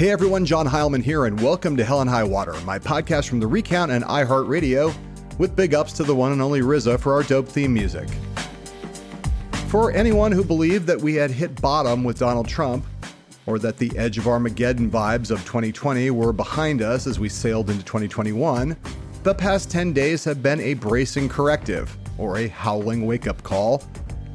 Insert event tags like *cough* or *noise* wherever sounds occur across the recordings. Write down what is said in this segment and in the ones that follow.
Hey everyone, John Heilemann here, and welcome to Hell and High Water, my podcast from the Recount and iHeartRadio, with big ups to the one and only RZA for our dope theme music. For anyone who believed that we had hit bottom with Donald Trump, or that the edge of Armageddon vibes of 2020 were behind us as we sailed into 2021, the past 10 days have been a bracing corrective, or a howling wake up call,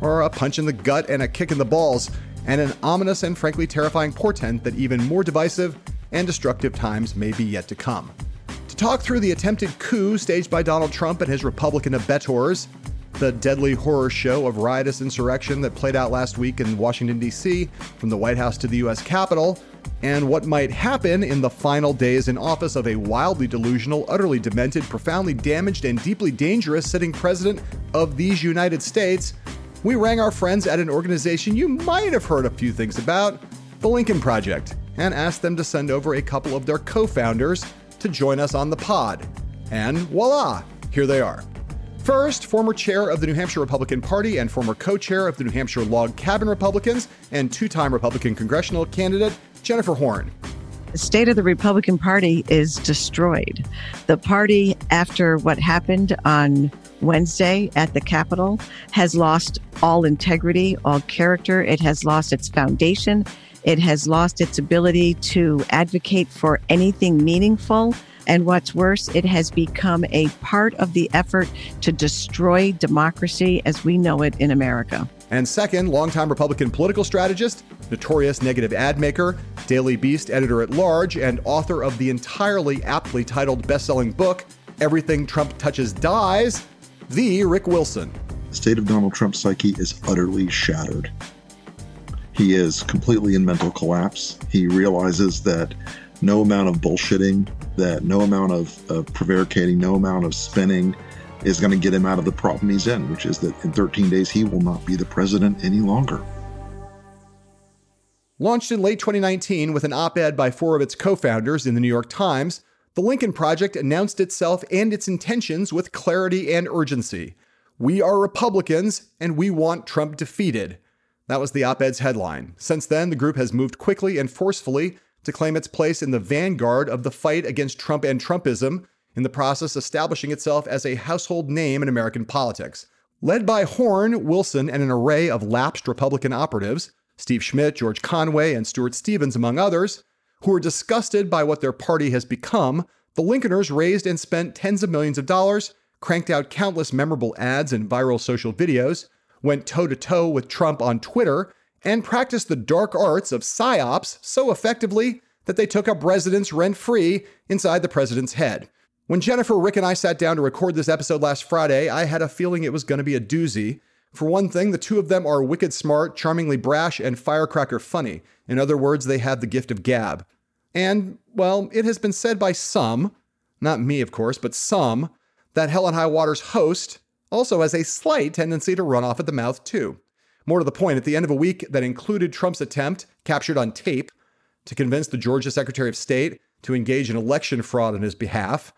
or a punch in the gut and a kick in the balls and an ominous and frankly terrifying portent that even more divisive and destructive times may be yet to come. To talk through the attempted coup staged by Donald Trump and his Republican abettors, the deadly horror show of riotous insurrection that played out last week in Washington, D.C., from the White House to the U.S. Capitol, and what might happen in the final days in office of a wildly delusional, utterly demented, profoundly damaged, and deeply dangerous sitting president of these United States, we rang our friends at an organization you might have heard a few things about, the Lincoln Project, and asked them to send over a couple of their co founders to join us on the pod. And voila, here they are. First, former chair of the New Hampshire Republican Party and former co chair of the New Hampshire Log Cabin Republicans and two time Republican congressional candidate, Jennifer Horn. The state of the Republican Party is destroyed. The party, after what happened on Wednesday at the Capitol has lost all integrity, all character. It has lost its foundation. It has lost its ability to advocate for anything meaningful. And what's worse, it has become a part of the effort to destroy democracy as we know it in America. And second, longtime Republican political strategist, notorious negative ad maker, Daily Beast editor at large, and author of the entirely aptly titled best selling book, Everything Trump Touches Dies, the Rick Wilson. The state of Donald Trump's psyche is utterly shattered. He is completely in mental collapse. He realizes that no amount of bullshitting, that no amount of, of prevaricating, no amount of spinning is going to get him out of the problem he's in, which is that in 13 days he will not be the president any longer. Launched in late 2019 with an op ed by four of its co founders in the New York Times, the Lincoln Project announced itself and its intentions with clarity and urgency. We are Republicans and we want Trump defeated. That was the op ed's headline. Since then, the group has moved quickly and forcefully to claim its place in the vanguard of the fight against Trump and Trumpism, in the process establishing itself as a household name in American politics. Led by Horn, Wilson, and an array of lapsed Republican operatives, Steve Schmidt, George Conway, and Stuart Stevens, among others, who are disgusted by what their party has become, the Lincolners raised and spent tens of millions of dollars, cranked out countless memorable ads and viral social videos, went toe to toe with Trump on Twitter, and practiced the dark arts of psyops so effectively that they took up residence rent free inside the president's head. When Jennifer, Rick, and I sat down to record this episode last Friday, I had a feeling it was going to be a doozy. For one thing, the two of them are wicked smart, charmingly brash, and firecracker funny. In other words, they have the gift of gab. And, well, it has been said by some, not me, of course, but some, that Hell and High Water's host also has a slight tendency to run off at the mouth, too. More to the point, at the end of a week that included Trump's attempt, captured on tape, to convince the Georgia Secretary of State to engage in election fraud on his behalf,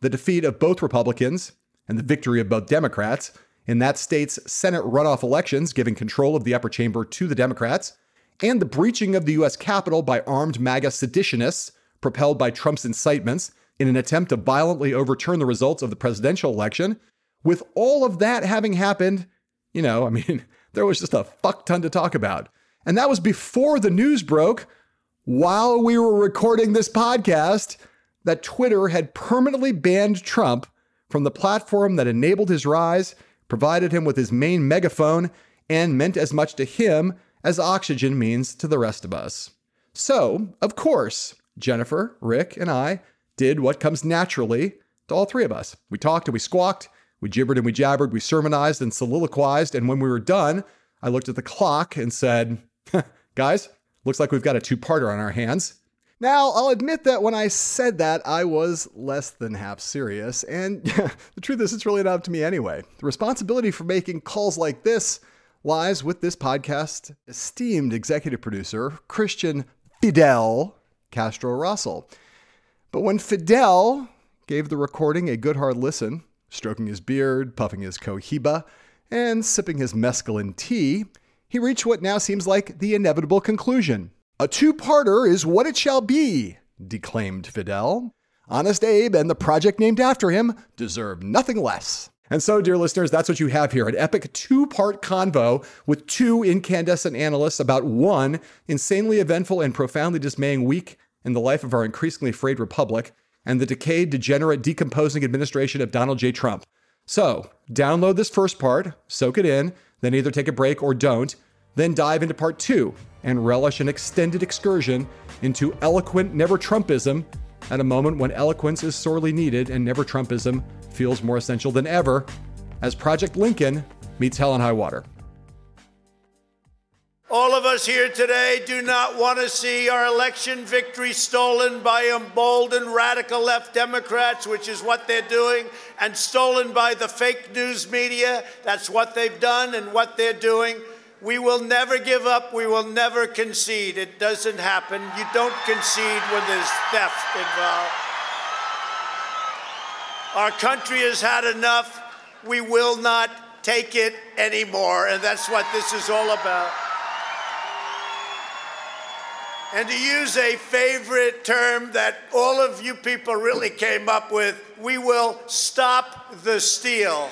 the defeat of both Republicans, and the victory of both Democrats in that state's Senate runoff elections, giving control of the upper chamber to the Democrats, and the breaching of the U.S. Capitol by armed MAGA seditionists propelled by Trump's incitements in an attempt to violently overturn the results of the presidential election. With all of that having happened, you know, I mean, *laughs* there was just a fuck ton to talk about. And that was before the news broke, while we were recording this podcast, that Twitter had permanently banned Trump from the platform that enabled his rise, provided him with his main megaphone, and meant as much to him as oxygen means to the rest of us. So, of course, Jennifer, Rick, and I did what comes naturally to all three of us. We talked and we squawked, we gibbered and we jabbered, we sermonized and soliloquized, and when we were done, I looked at the clock and said, *laughs* Guys, looks like we've got a two parter on our hands. Now, I'll admit that when I said that, I was less than half serious, and *laughs* the truth is, it's really not up to me anyway. The responsibility for making calls like this lies with this podcast esteemed executive producer, Christian Fidel Castro Russell. But when Fidel gave the recording a good hard listen, stroking his beard, puffing his cohiba, and sipping his mescaline tea, he reached what now seems like the inevitable conclusion. A two parter is what it shall be, declaimed Fidel. Honest Abe and the project named after him deserve nothing less. And so, dear listeners, that's what you have here an epic two part convo with two incandescent analysts about one insanely eventful and profoundly dismaying week in the life of our increasingly frayed republic and the decayed, degenerate, decomposing administration of Donald J. Trump. So, download this first part, soak it in, then either take a break or don't, then dive into part two and relish an extended excursion into eloquent never Trumpism at a moment when eloquence is sorely needed and never Trumpism feels more essential than ever as Project Lincoln meets Hell and High Water. All of us here today do not want to see our election victory stolen by emboldened radical left Democrats, which is what they're doing, and stolen by the fake news media. That's what they've done and what they're doing. We will never give up. We will never concede. It doesn't happen. You don't concede when there's theft involved. Our country has had enough. We will not take it anymore. And that's what this is all about. And to use a favorite term that all of you people really came up with, we will stop the steal.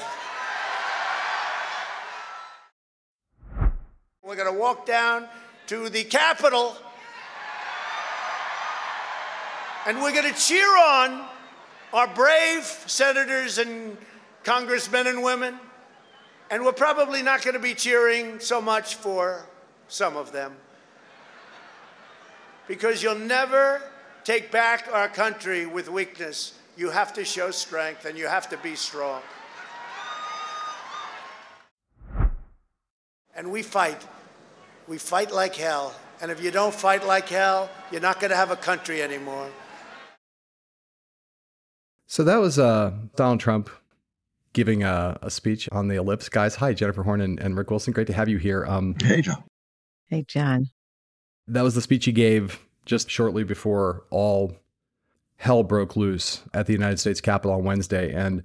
We're going to walk down to the Capitol and we're going to cheer on our brave senators and congressmen and women. And we're probably not going to be cheering so much for some of them because you'll never take back our country with weakness. You have to show strength and you have to be strong. And we fight. We fight like hell. And if you don't fight like hell, you're not going to have a country anymore. So that was uh, Donald Trump giving a, a, speech on the ellipse. Guys, hi, Jennifer Horn and, and Rick Wilson. Great to have you here. Um, hey, John. Hey, John. That was the speech he gave just shortly before all hell broke loose at the United States Capitol on Wednesday. And,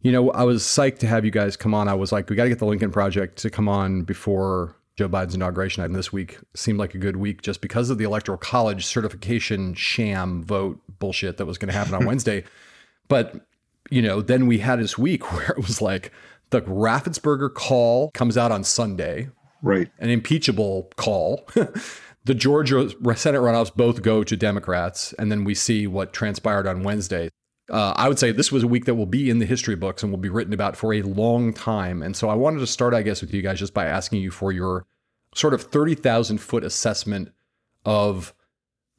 you know, I was psyched to have you guys come on. I was like, we got to get the Lincoln Project to come on before Joe Biden's inauguration. And this week seemed like a good week just because of the Electoral College certification sham vote bullshit that was going to happen on *laughs* Wednesday. But, you know, then we had this week *laughs* where it was like the Raffensperger call comes out on Sunday. Right. An impeachable call. *laughs* the Georgia Senate runoffs both go to Democrats. And then we see what transpired on Wednesday. Uh, I would say this was a week that will be in the history books and will be written about for a long time. And so I wanted to start, I guess, with you guys just by asking you for your sort of 30,000 foot assessment of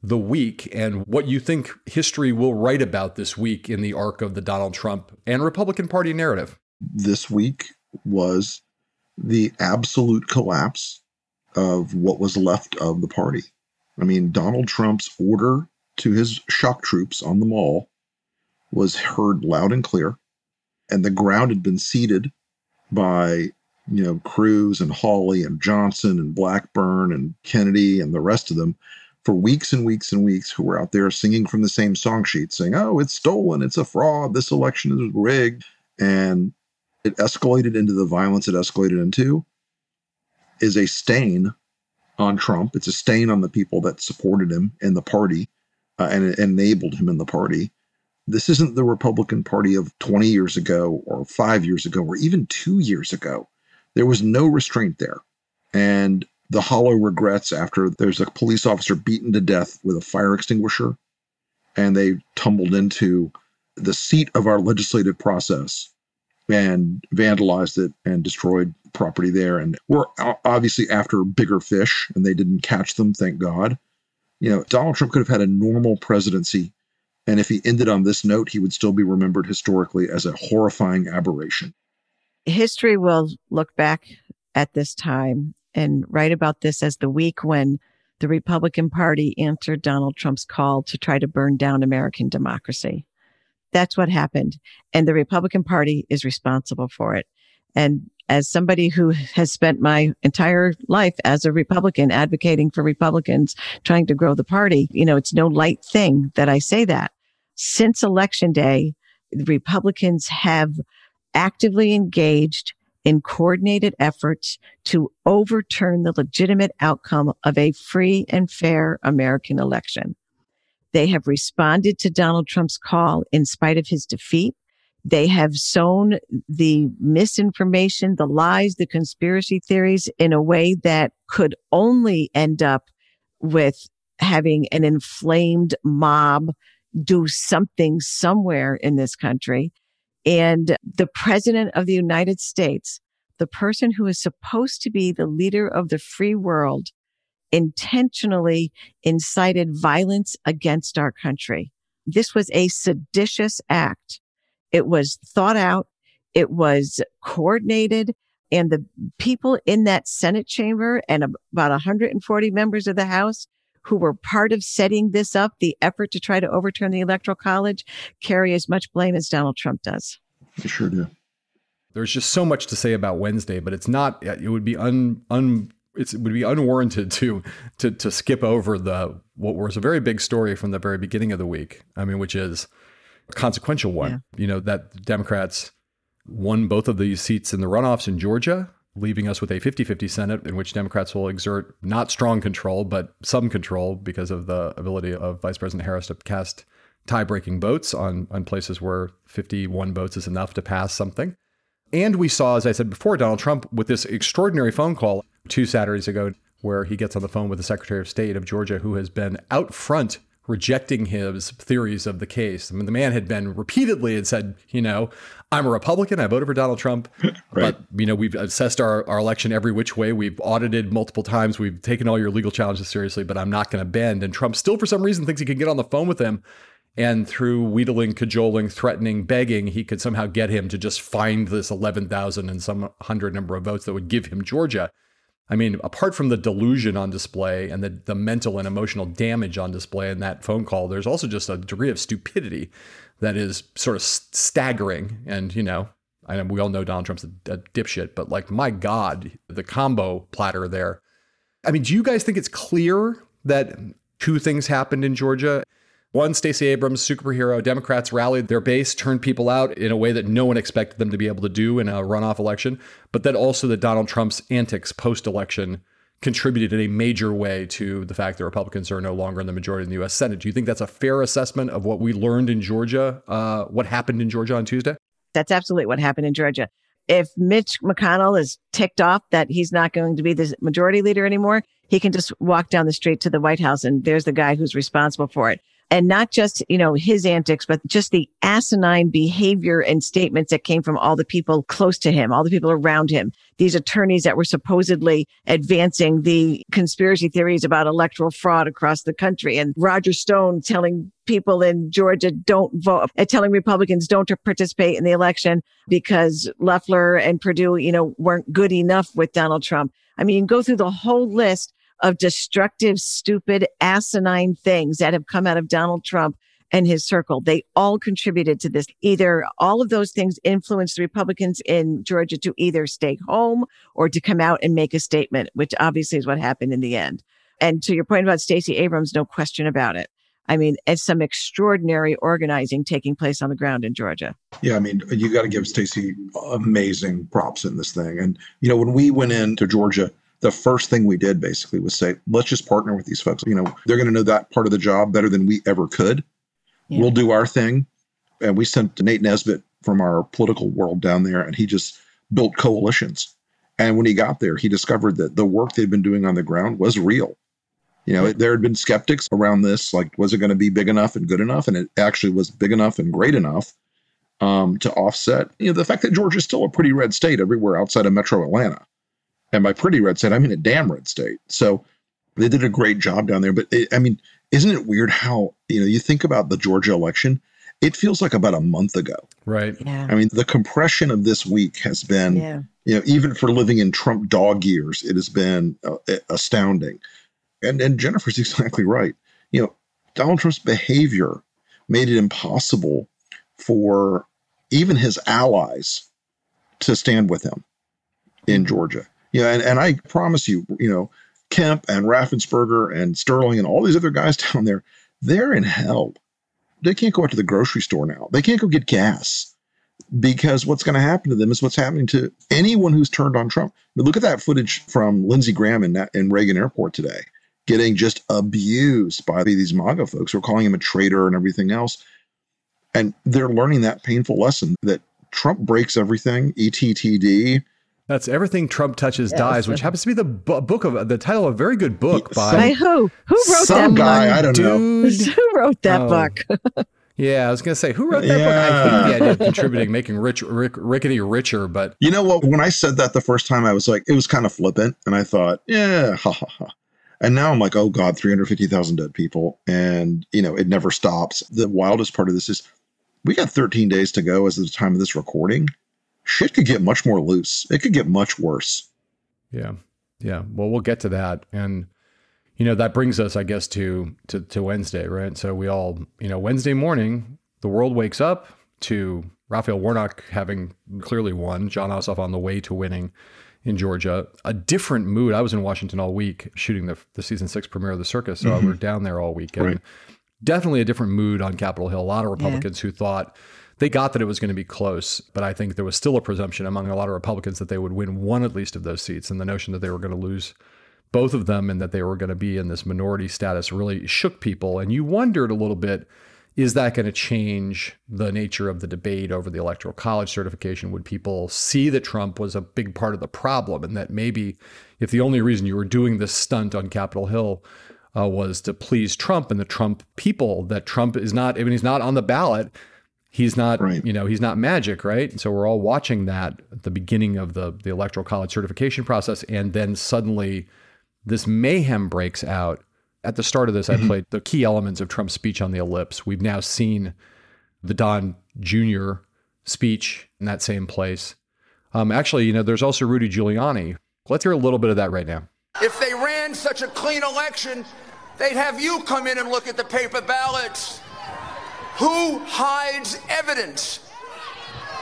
the week and what you think history will write about this week in the arc of the Donald Trump and Republican Party narrative. This week was the absolute collapse of what was left of the party. I mean, Donald Trump's order to his shock troops on the mall was heard loud and clear, and the ground had been ceded by you know Cruz and Hawley and Johnson and Blackburn and Kennedy and the rest of them for weeks and weeks and weeks who were out there singing from the same song sheet, saying, oh, it's stolen, it's a fraud, this election is rigged. And it escalated into the violence it escalated into, is a stain on Trump. It's a stain on the people that supported him in the party uh, and enabled him in the party. This isn't the Republican Party of 20 years ago or five years ago or even two years ago. There was no restraint there. And the hollow regrets after there's a police officer beaten to death with a fire extinguisher and they tumbled into the seat of our legislative process and vandalized it and destroyed property there and we're obviously after bigger fish and they didn't catch them thank god you know donald trump could have had a normal presidency and if he ended on this note he would still be remembered historically as a horrifying aberration history will look back at this time and write about this as the week when the Republican Party answered Donald Trump's call to try to burn down American democracy. That's what happened. And the Republican Party is responsible for it. And as somebody who has spent my entire life as a Republican advocating for Republicans, trying to grow the party, you know, it's no light thing that I say that. Since election day, the Republicans have actively engaged in coordinated efforts to overturn the legitimate outcome of a free and fair American election. They have responded to Donald Trump's call in spite of his defeat. They have sown the misinformation, the lies, the conspiracy theories in a way that could only end up with having an inflamed mob do something somewhere in this country. And the president of the United States, the person who is supposed to be the leader of the free world, intentionally incited violence against our country. This was a seditious act. It was thought out. It was coordinated and the people in that Senate chamber and about 140 members of the House who were part of setting this up, the effort to try to overturn the electoral college, carry as much blame as Donald Trump does. They sure do. There's just so much to say about Wednesday, but it's not. It would be un un. it would be unwarranted to to to skip over the what was a very big story from the very beginning of the week. I mean, which is a consequential one. Yeah. You know that Democrats won both of these seats in the runoffs in Georgia leaving us with a 50 50 Senate in which Democrats will exert not strong control, but some control because of the ability of Vice President Harris to cast tie breaking votes on, on places where 51 votes is enough to pass something. And we saw, as I said before, Donald Trump with this extraordinary phone call two Saturdays ago, where he gets on the phone with the Secretary of State of Georgia, who has been out front rejecting his theories of the case. I mean, the man had been repeatedly had said, you know, I'm a Republican. I voted for Donald Trump, *laughs* right. but you know, we've assessed our, our election every which way. We've audited multiple times. We've taken all your legal challenges seriously, but I'm not going to bend. And Trump still, for some reason, thinks he can get on the phone with him. And through wheedling, cajoling, threatening, begging, he could somehow get him to just find this 11,000 and some hundred number of votes that would give him Georgia. I mean, apart from the delusion on display and the, the mental and emotional damage on display in that phone call, there's also just a degree of stupidity that is sort of staggering. And, you know, I know we all know Donald Trump's a, a dipshit, but like, my God, the combo platter there. I mean, do you guys think it's clear that two things happened in Georgia? One, Stacey Abrams, superhero. Democrats rallied their base, turned people out in a way that no one expected them to be able to do in a runoff election. But then also that Donald Trump's antics post election contributed in a major way to the fact that Republicans are no longer in the majority in the U.S. Senate. Do you think that's a fair assessment of what we learned in Georgia, uh, what happened in Georgia on Tuesday? That's absolutely what happened in Georgia. If Mitch McConnell is ticked off that he's not going to be the majority leader anymore, he can just walk down the street to the White House and there's the guy who's responsible for it and not just, you know, his antics, but just the asinine behavior and statements that came from all the people close to him, all the people around him. These attorneys that were supposedly advancing the conspiracy theories about electoral fraud across the country and Roger Stone telling people in Georgia don't vote, uh, telling Republicans don't participate in the election because Loeffler and Perdue, you know, weren't good enough with Donald Trump. I mean, go through the whole list of destructive, stupid, asinine things that have come out of Donald Trump and his circle. They all contributed to this. Either all of those things influenced the Republicans in Georgia to either stay home or to come out and make a statement, which obviously is what happened in the end. And to your point about Stacey Abrams, no question about it. I mean, it's some extraordinary organizing taking place on the ground in Georgia. Yeah, I mean, you got to give Stacey amazing props in this thing. And, you know, when we went into Georgia, the first thing we did basically was say, let's just partner with these folks. You know, they're going to know that part of the job better than we ever could. Yeah. We'll do our thing. And we sent Nate Nesbitt from our political world down there, and he just built coalitions. And when he got there, he discovered that the work they'd been doing on the ground was real. You know, there had been skeptics around this, like, was it going to be big enough and good enough? And it actually was big enough and great enough um, to offset, you know, the fact that Georgia's still a pretty red state everywhere outside of metro Atlanta. And by pretty red state, I mean a damn red state. So they did a great job down there. But it, I mean, isn't it weird how, you know, you think about the Georgia election, it feels like about a month ago. Right. Yeah. I mean, the compression of this week has been, yeah. you know, even for living in Trump dog years, it has been uh, astounding. And, and Jennifer's *laughs* exactly right. You know, Donald Trump's behavior made it impossible for even his allies to stand with him in Georgia. Yeah, and, and I promise you, you know, Kemp and Raffensperger and Sterling and all these other guys *laughs* down there, they're in hell. They can't go out to the grocery store now. They can't go get gas. because what's going to happen to them is what's happening to anyone who's turned on Trump. Look at that footage from Lindsey Graham in, in Reagan Airport today, getting just abused by these MAGA folks who are calling him a traitor and everything else. And they're learning that painful lesson that Trump breaks everything, ETTD. That's everything Trump touches yes. dies, which happens to be the bu- book of the title of a very good book by, by who? Who wrote some that guy? book? I don't Dude. know. *laughs* who wrote that oh. book? *laughs* Yeah, I was gonna say who wrote that yeah. book. I hate the idea of contributing, making rich, rick, rickety richer. But you know what? When I said that the first time, I was like, it was kind of flippant, and I thought, yeah, ha ha ha. And now I'm like, oh god, three hundred fifty thousand dead people, and you know it never stops. The wildest part of this is we got 13 days to go as of the time of this recording. Shit could get much more loose. It could get much worse. Yeah, yeah. Well, we'll get to that, and you know, that brings us, I guess, to, to, to Wednesday, right? So we all, you know, Wednesday morning, the world wakes up to Raphael Warnock having clearly won, Jon Ossoff on the way to winning in Georgia. A different mood. I was in Washington all week shooting the, the season six premiere of The Circus, so mm-hmm. we were down there all weekend. Right. Definitely a different mood on Capitol Hill. A lot of Republicans yeah. who thought they got that it was going to be close, but I think there was still a presumption among a lot of Republicans that they would win one at least of those seats, and the notion that they were going to lose both of them and that they were going to be in this minority status really shook people. And you wondered a little bit is that going to change the nature of the debate over the electoral college certification? Would people see that Trump was a big part of the problem and that maybe if the only reason you were doing this stunt on Capitol Hill uh, was to please Trump and the Trump people, that Trump is not, I mean, he's not on the ballot. He's not, right. you know, he's not magic, right? And so we're all watching that at the beginning of the the electoral college certification process, and then suddenly this mayhem breaks out. At the start of this, mm-hmm. I played the key elements of Trump's speech on the ellipse. We've now seen the Don Jr. speech in that same place. Um, actually, you know, there's also Rudy Giuliani. Let's hear a little bit of that right now. If they ran such a clean election, they'd have you come in and look at the paper ballots. Who hides evidence?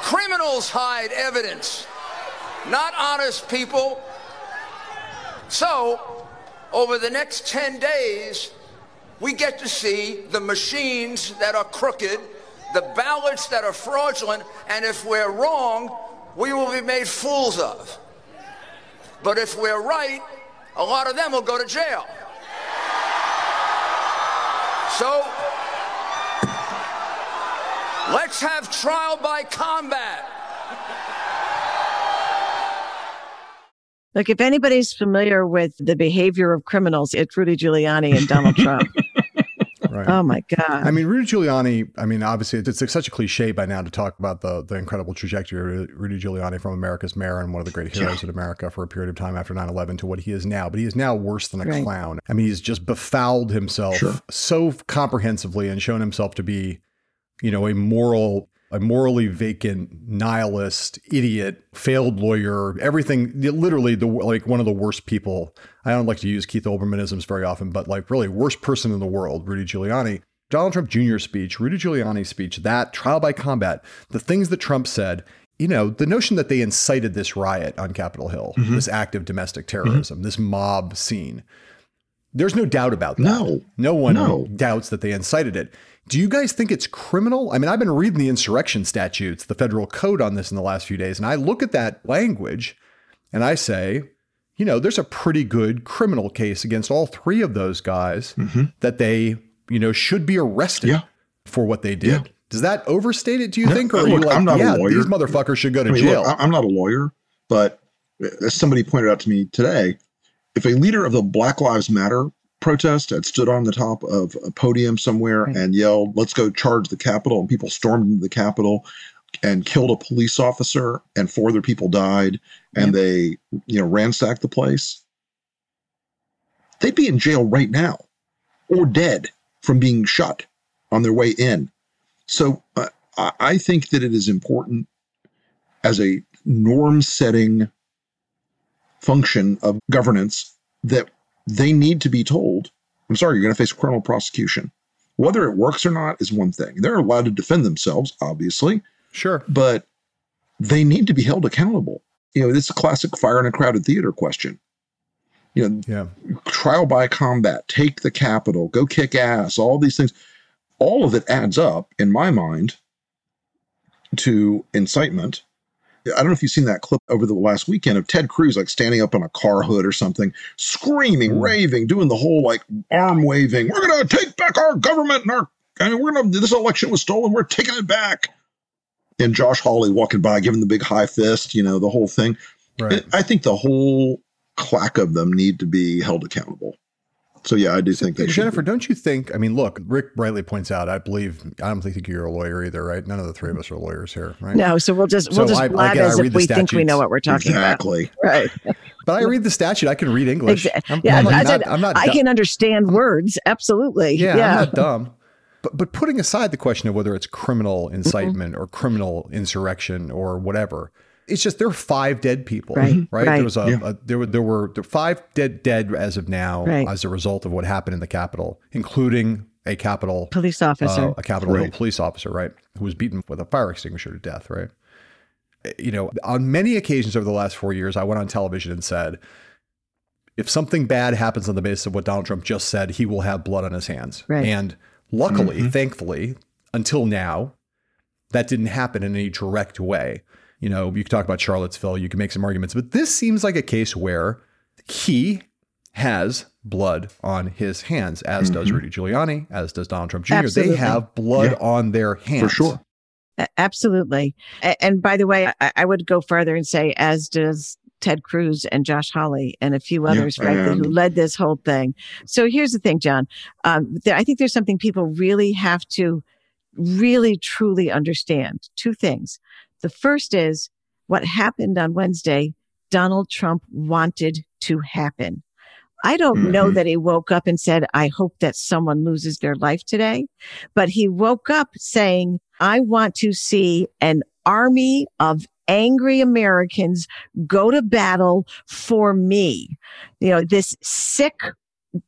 Criminals hide evidence, not honest people. So, over the next 10 days, we get to see the machines that are crooked, the ballots that are fraudulent, and if we're wrong, we will be made fools of. But if we're right, a lot of them will go to jail. So, let's have trial by combat. Look, if anybody's familiar with the behavior of criminals, it's Rudy Giuliani and Donald Trump. *laughs* Right. Oh my God. I mean, Rudy Giuliani, I mean, obviously it's, it's, such a cliche by now to talk about the, the incredible trajectory of Rudy Giuliani from America's mayor and one of the great heroes yeah. in America for a period of time after 9 11 to what he is now. But he is now worse than a right. clown. I mean, he's just befouled himself sure. so comprehensively and shown himself to be, you know, a moral a morally vacant nihilist idiot failed lawyer everything literally the like one of the worst people i don't like to use keith olbermannisms very often but like really worst person in the world rudy giuliani donald trump jr speech rudy giuliani's speech that trial by combat the things that trump said you know, the notion that they incited this riot on Capitol Hill, mm-hmm. this act of domestic terrorism, mm-hmm. this mob scene. There's no doubt about that. No. No one no. doubts that they incited it. Do you guys think it's criminal? I mean, I've been reading the insurrection statutes, the federal code on this in the last few days, and I look at that language and I say, you know, there's a pretty good criminal case against all three of those guys mm-hmm. that they, you know, should be arrested yeah. for what they did. Yeah. Does that overstate it, do you think? Or are you like, yeah, these motherfuckers should go to I mean, jail? Look, I'm not a lawyer, but as somebody pointed out to me today, if a leader of the Black Lives Matter protest had stood on the top of a podium somewhere right. and yelled, let's go charge the Capitol. And people stormed into the Capitol and killed a police officer and four other people died and they, you know, ransacked the place. They'd be in jail right now or dead from being shot on their way in. So uh, I think that it is important as a norm setting function of governance that they need to be told, I'm sorry, you're going to face criminal prosecution. Whether it works or not is one thing. They're allowed to defend themselves, obviously. Sure. But they need to be held accountable. You know, this is a classic fire in a crowded theater question. You know, yeah. trial by combat, take the Capitol, go kick ass, all these things. All of it adds up, in my mind, to incitement. I don't know if you've seen that clip over the last weekend of Ted Cruz like standing up on a car hood or something, screaming, mm. raving, doing the whole like arm waving. We're gonna take back our government and our I mean, we're gonna this election was stolen. We're taking it back. And Josh Hawley walking by, giving the big high fist, you know, the whole thing. Right. I think the whole clack of them need to be held accountable. So yeah, I do think they Jennifer, should. don't you think? I mean, look, Rick rightly points out. I believe I don't think you're a lawyer either, right? None of the three of us are lawyers here, right? No, so we'll just So we'll just I- blab again, as if the we think we know what we're talking Exactly. about. Exactly. *laughs* Right. But I read the statute. I can read English. Exa- I'm, yeah, I'm I not, said I'm not I du- can understand words. Absolutely. Yeah, Yeah. I'm not dumb. But but putting aside the question of whether it's criminal Mm-hmm. incitement or criminal insurrection or whatever, it's just there are five dead people, Right, right? right. There was a, Yeah. a there were there were five dead dead as of now Right. as a result of what happened in the Capitol, including a Capitol Police officer. uh, a Capitol Hill police officer, right, who was beaten with a fire extinguisher to death, right? You know, on many occasions over the last four years, I went on television and said, if something bad happens on the basis of what Donald Trump just said, he will have blood on his hands. Right. And luckily, thankfully, until now, that didn't happen in any direct way. You know, you can talk about Charlottesville, you can make some arguments, but this seems like a case where he has blood on his hands, as does Rudy Giuliani, as does Donald Trump Jr. Absolutely. They have blood Yeah. on their hands. For sure. Absolutely. And by the way, I, I would go further and say, as does Ted Cruz and Josh Hawley and a few Yeah, others, frankly, who led this whole thing. So here's the thing, John. Um, there, I think there's something people really have to really truly understand. Two things. The first is what happened on Wednesday, Donald Trump wanted to happen. I don't know Mhm. that he woke up and said, I hope that someone loses their life today. But he woke up saying, I want to see an army of angry Americans go to battle for me. You know, this sick,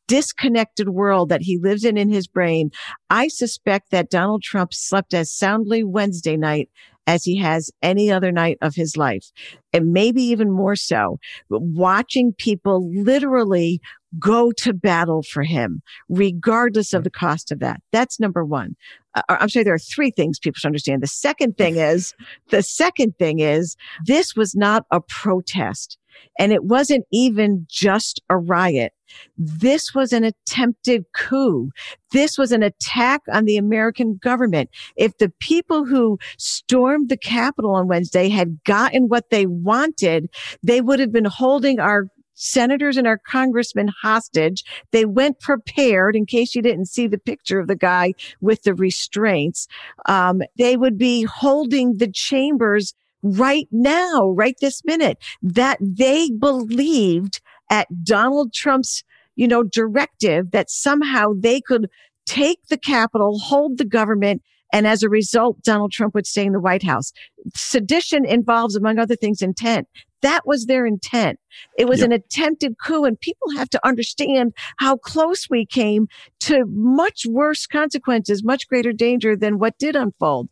disconnected world that he lives in in his brain. I suspect that Donald Trump slept as soundly Wednesday night as he has any other night of his life. And maybe even more so, watching people literally go to battle for him, regardless of the cost of that. That's number one. Uh, I'm sorry, there are three things people should understand. The second thing *laughs* is, the second thing is, this was not a protest. And it wasn't even just a riot. This was an attempted coup. This was an attack on the American government. If the people who stormed the Capitol on Wednesday had gotten what they wanted, they would have been holding our senators and our congressmen hostage. They went prepared in case you didn't see the picture of the guy with the restraints. Um, they would be holding the chambers right now, right this minute, that they believed at Donald Trump's, you know, directive that somehow they could take the Capitol, hold the government, and as a result, Donald Trump would stay in the White House. Sedition involves, among other things, intent. That was their intent. It was Yep. an attempted coup, and people have to understand how close we came to much worse consequences, much greater danger than what did unfold.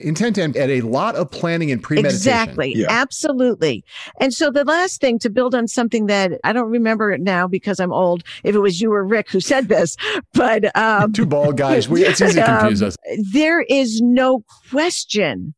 Intent and, and a lot of planning and premeditation. Exactly. Yeah. Absolutely. And so the last thing to build on something that I don't remember it now because I'm old, if it was you or Rick who said this, *laughs* but um, Two bald guys. We, it's easy to *laughs* confuse um, us. there is no question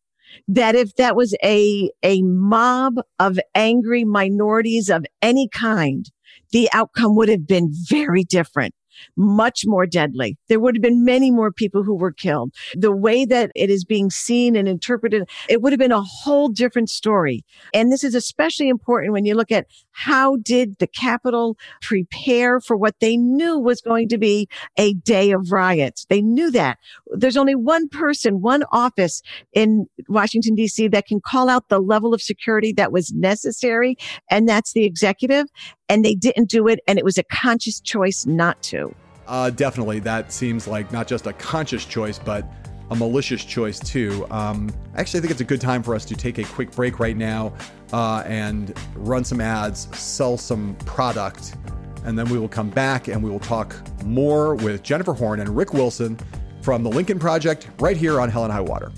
that if that was a, a mob of angry minorities of any kind, the outcome would have been very different. Much more deadly. There would have been many more people who were killed. The way that it is being seen and interpreted, it would have been a whole different story. And this is especially important when you look at how did the Capitol prepare for what they knew was going to be a day of riots. They knew that. There's only one person, one office in Washington DC that can call out the level of security that was necessary. And that's the executive. And they didn't do it. And it was a conscious choice not to. Uh, definitely. That seems like not just a conscious choice, but a malicious choice too. Um, actually, I think it's a good time for us to take a quick break right now uh, and run some ads, sell some product, and then we will come back and we will talk more with Jennifer Horn and Rick Wilson from the Lincoln Project right here on Hell and High Water.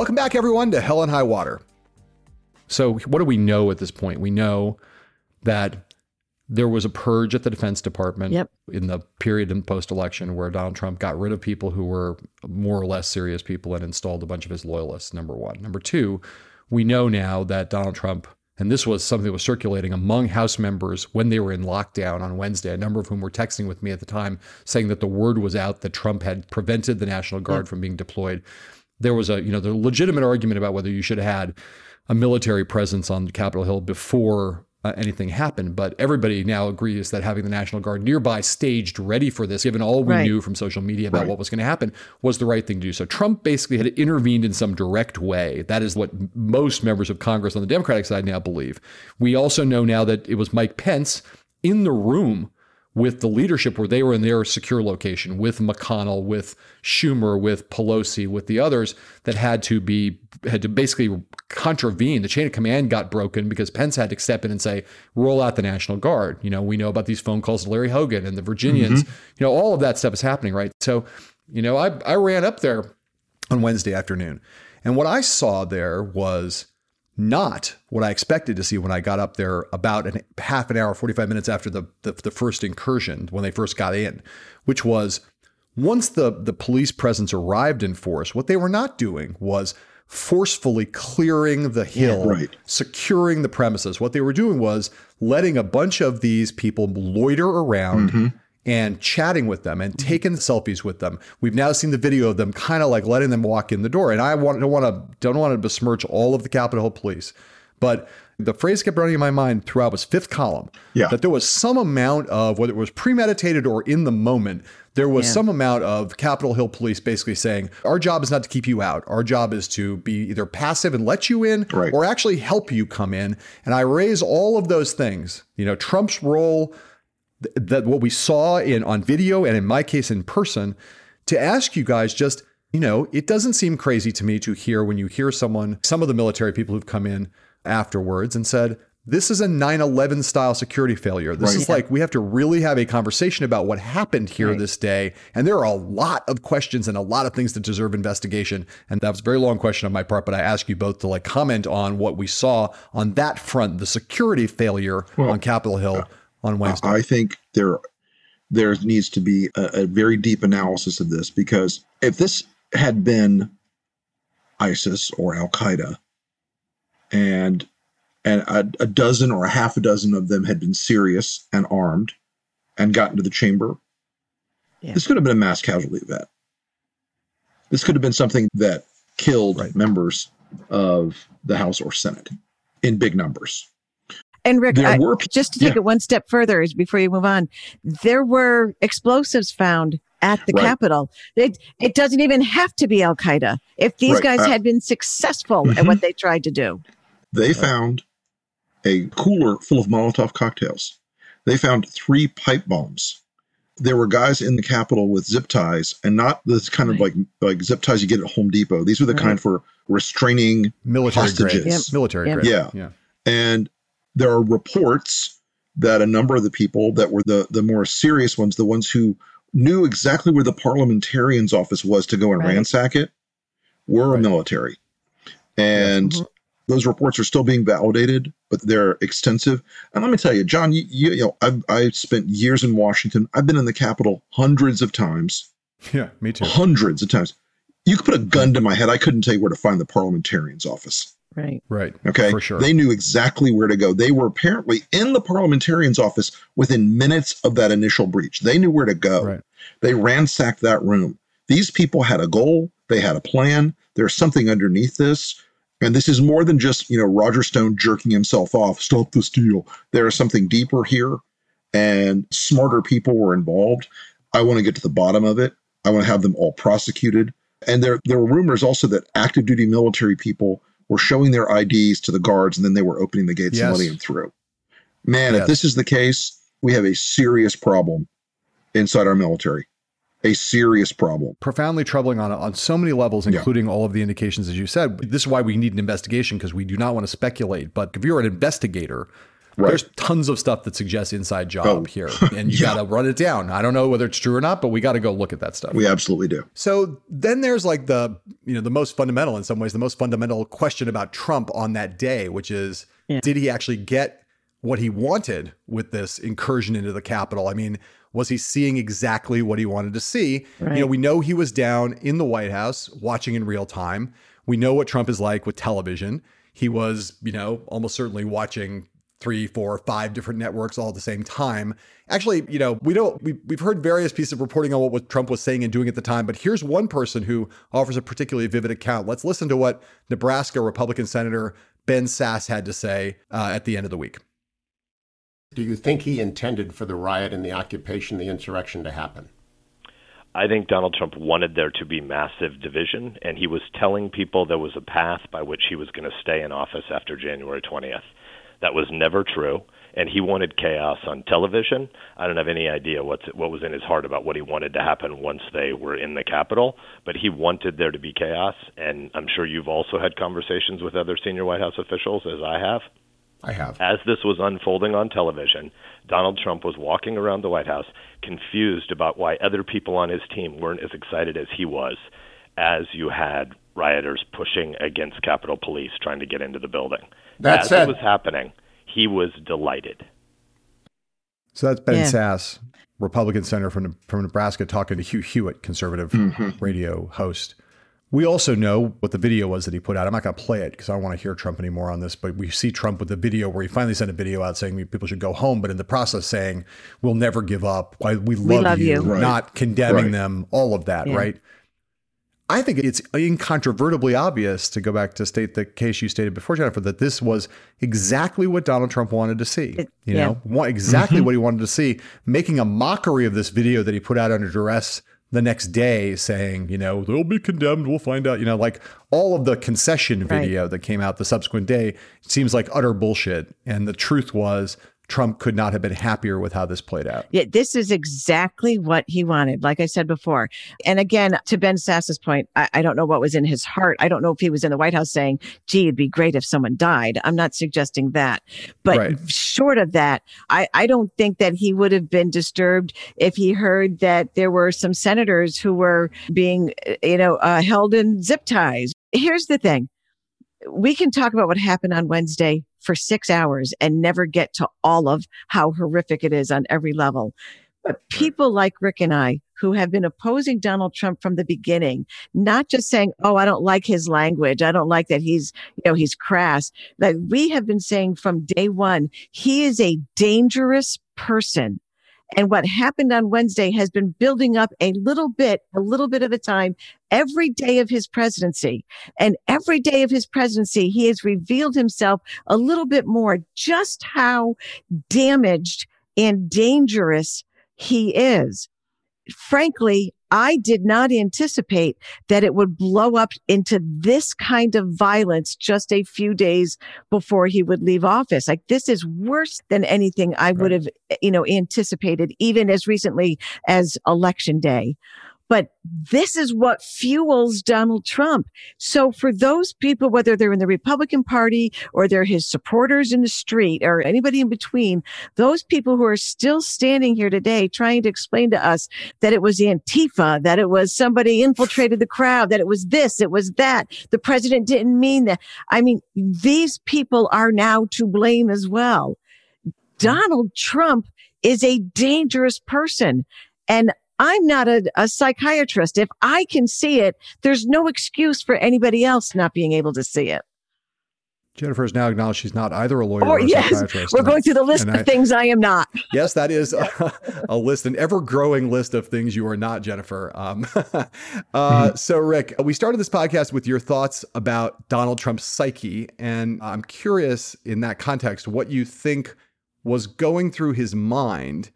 Welcome back, everyone, to Hell and High Water. So, what do we know at this point? We know that there was a purge at the Defense Department Yep. in the period in post election where Donald Trump got rid of people who were more or less serious people and installed a bunch of his loyalists, number one. Number two, we know now that Donald Trump, and this was something that was circulating among House members when they were in lockdown on Wednesday, a number of whom were texting with me at the time saying that the word was out that Trump had prevented the National Guard from being deployed. There was a, you know, the legitimate argument about whether you should have had a military presence on Capitol Hill before uh, anything happened. But everybody now agrees that having the National Guard nearby, staged, ready for this, given all we Right. knew from social media about Right. what was going to happen, was the right thing to do. So Trump basically had intervened in some direct way. That is what most members of Congress on the Democratic side now believe. We also know now that it was Mike Pence in the room with the leadership where they were in their secure location with McConnell, with Schumer, with Pelosi, with the others that had to be had to basically contravene. The chain of command got broken because Pence had to step in and say, roll out the National Guard. You know, we know about these phone calls to Larry Hogan and the Virginians. Mm-hmm. You know, all of that stuff is happening, right? So, you know, I I ran up there on Wednesday afternoon. And what I saw there was not what I expected to see when I got up there about an, half an hour, 45 minutes after the, the, the first incursion, when they first got in, which was once the, the police presence arrived in force, what they were not doing was forcefully clearing the hill, right. securing the premises. What they were doing was letting a bunch of these people loiter around mm-hmm. And chatting with them and mm-hmm. taking selfies with them. We've now seen the video of them kind of like letting them walk in the door. And I want, don't want to don't want to besmirch all of the Capitol Hill police, but the phrase kept running in my mind throughout was fifth column. Yeah. That there was some amount of whether it was premeditated or in the moment, there was Yeah. some amount of Capitol Hill police basically saying, Our job is not to keep you out. Our job is to be either passive and let you in Right. or actually help you come in. And I raise all of those things. You know, Trump's role, th- that what we saw in on video and in my case in person, to ask you guys just, you know, it doesn't seem crazy to me to hear when you hear someone, some of the military people who've come in afterwards and said, this is a 9 11 style security failure. This Right. is like, we have to really have a conversation about what happened here Right. this day. And there are a lot of questions and a lot of things that deserve investigation. And that was a very long question on my part, but I ask you both to like comment on what we saw on that front, the security failure on Capitol Hill on Wednesday. I think there there needs to be a, a very deep analysis of this because if this had been ISIS or Al Qaeda, and and a, a dozen or a half a dozen of them had been serious and armed and gotten to the chamber, Yeah. this could have been a mass casualty event. This could have been something that killed Right. members of the House or Senate in big numbers. And Rick, I- were just to take yeah. it one step further before you move on, there were explosives found at the Right. Capitol. It it doesn't even have to be Al Qaeda. If these Right. guys Uh, had been successful at Mhm. what they tried to do, They found a cooler full of Molotov cocktails. They found three pipe bombs. There were guys in the Capitol with zip ties, and not this kind of like like zip ties you get at Home Depot. These were the Right. kind for restraining. military hostages. grade. Yep. Military Yep. grade. Yeah. Yeah. And there are reports that a number of the people that were the the more serious ones, the ones who knew exactly where the parliamentarian's office was to go and Right. ransack it, were Right. military. And Mhm. those reports are still being validated, but they're extensive. And let me tell you, John, you, you, you know, I've, I've spent years in Washington. I've been in the Capitol hundreds of times, Yeah, me too. hundreds of times. You could put a gun to my head. I couldn't tell you where to find the parliamentarian's office. Right? Right. Okay. For sure. They knew exactly where to go. They were apparently in the parliamentarian's office within minutes of that initial breach. They knew where to go. Right. They ransacked that room. These people had a goal, they had a plan. There's something underneath this. And this is more than just, you know, Roger Stone jerking himself off, stop the steal. There is something deeper here, and smarter people were involved. I want to get to the bottom of it. I want to have them all prosecuted. And there, there were rumors also that active duty military people were showing their IDs to the guards and then they were opening the gates and letting them through. Man, Yes. if this is the case, we have a serious problem inside our military. A serious problem. profoundly troubling on on so many levels, Yeah. including all of the indications, as you said. This is why we need an investigation because we do not want to speculate. But if you're an investigator, Right. There's tons of stuff that suggests inside job Oh. here, *laughs* and you Yeah. got to run it down. I don't know whether it's true or not, but we got to go look at that stuff. We absolutely do. So then there's like the, you know, the most fundamental in some ways, the most fundamental question about Trump on that day, which is Yeah. did he actually get what he wanted with this incursion into the Capitol? I mean, was he seeing exactly what he wanted to see? You know, we know he was down in the White House watching in real time. We know what Trump is like with television. He was, you know, almost certainly watching three, four, five different networks all at the same time. Actually, you know, we don't we, we've heard various pieces of reporting on what, what Trump was saying and doing at the time, but here's one person who offers a particularly vivid account. Let's listen to what Nebraska Republican Senator Ben Sasse had to say uh, at the end of the week. Do you think he intended for the riot and the occupation, the insurrection to happen? I think Donald Trump wanted there to be massive division, and he was telling people there was a path by which he was going to stay in office after January 20th. That was never true, and he wanted chaos on television. I don't have any idea what's, what was in his heart about what he wanted to happen once they were in the Capitol, but he wanted there to be chaos, and I'm sure you've also had conversations with other senior White House officials, as I have. I have. As this was unfolding on television, Donald Trump was walking around the White House confused about why other people on his team weren't as excited as he was, as you had rioters pushing against Capitol Police trying to get into the building. That as said- it was happening, he was delighted. So that's Ben Yeah. Sasse, Republican senator from, from Nebraska, talking to Hugh Hewitt, conservative mm-hmm. radio host. We also know what the video was that he put out. I'm not going to play it because I don't want to hear Trump anymore on this, but we see Trump with the video where he finally sent a video out saying people should go home, but in the process saying, we'll never give up. I- We love, love you, you. Right. not condemning Right. them, all of that, Yeah. right? I think it's incontrovertibly obvious to go back to state the case you stated before, Jennifer, that this was exactly what Donald Trump wanted to see. It- you yeah. know, wa- exactly mm-hmm. what he wanted to see, making a mockery of this video that he put out under duress the next day, saying, you know, they'll be condemned. We'll find out. You know, like all of the concession Right. video that came out the subsequent day seems like utter bullshit. And the truth was, Trump could not have been happier with how this played out. Yeah, this is exactly what he wanted, like I said before. And again, to Ben Sasse's point, I, I don't know what was in his heart. I don't know if he was in the White House saying, gee, it'd be great if someone died. I'm not suggesting that. But Right. short of that, I, I don't think that he would have been disturbed if he heard that there were some senators who were being, you know, uh, held in zip ties. Here's the thing we can talk about what happened on Wednesday for six hours and never get to all of how horrific it is on every level. But people like Rick and I, who have been opposing Donald Trump from the beginning, not just saying, Oh, I don't like his language. I don't like that he's, you know, he's crass. That we have been saying from day one, he is a dangerous person. And what happened on Wednesday has been building up a little bit, a little bit at a time every day of his presidency. And every day of his presidency, he has revealed himself a little bit more just how damaged and dangerous he is. Frankly, I did not anticipate that it would blow up into this kind of violence just a few days before he would leave office. Like this is worse than anything I would have, you know, anticipated even as recently as election day. But this is what fuels Donald Trump. So for those people, whether they're in the Republican Party or they're his supporters in the street or anybody in between, those people who are still standing here today trying to explain to us that it was Antifa, that it was somebody infiltrated the crowd, that it was this, it was that, the president didn't mean that. I mean, these people are now to blame as well. Mm-hmm. Donald Trump is a dangerous person. And I'm not a, a psychiatrist. If I can see it, there's no excuse for anybody else not being able to see it. Jennifer has now acknowledged she's not either a lawyer Or or a yes, psychiatrist. we're And I- going through the list and of I- things I am not. Yes, that is a, *laughs* a list, an ever growing list of things you are not, Jennifer. Um, *laughs* uh, So, Rick, we started this podcast with your thoughts about Donald Trump's psyche. And I'm curious in that context what you think was going through his mind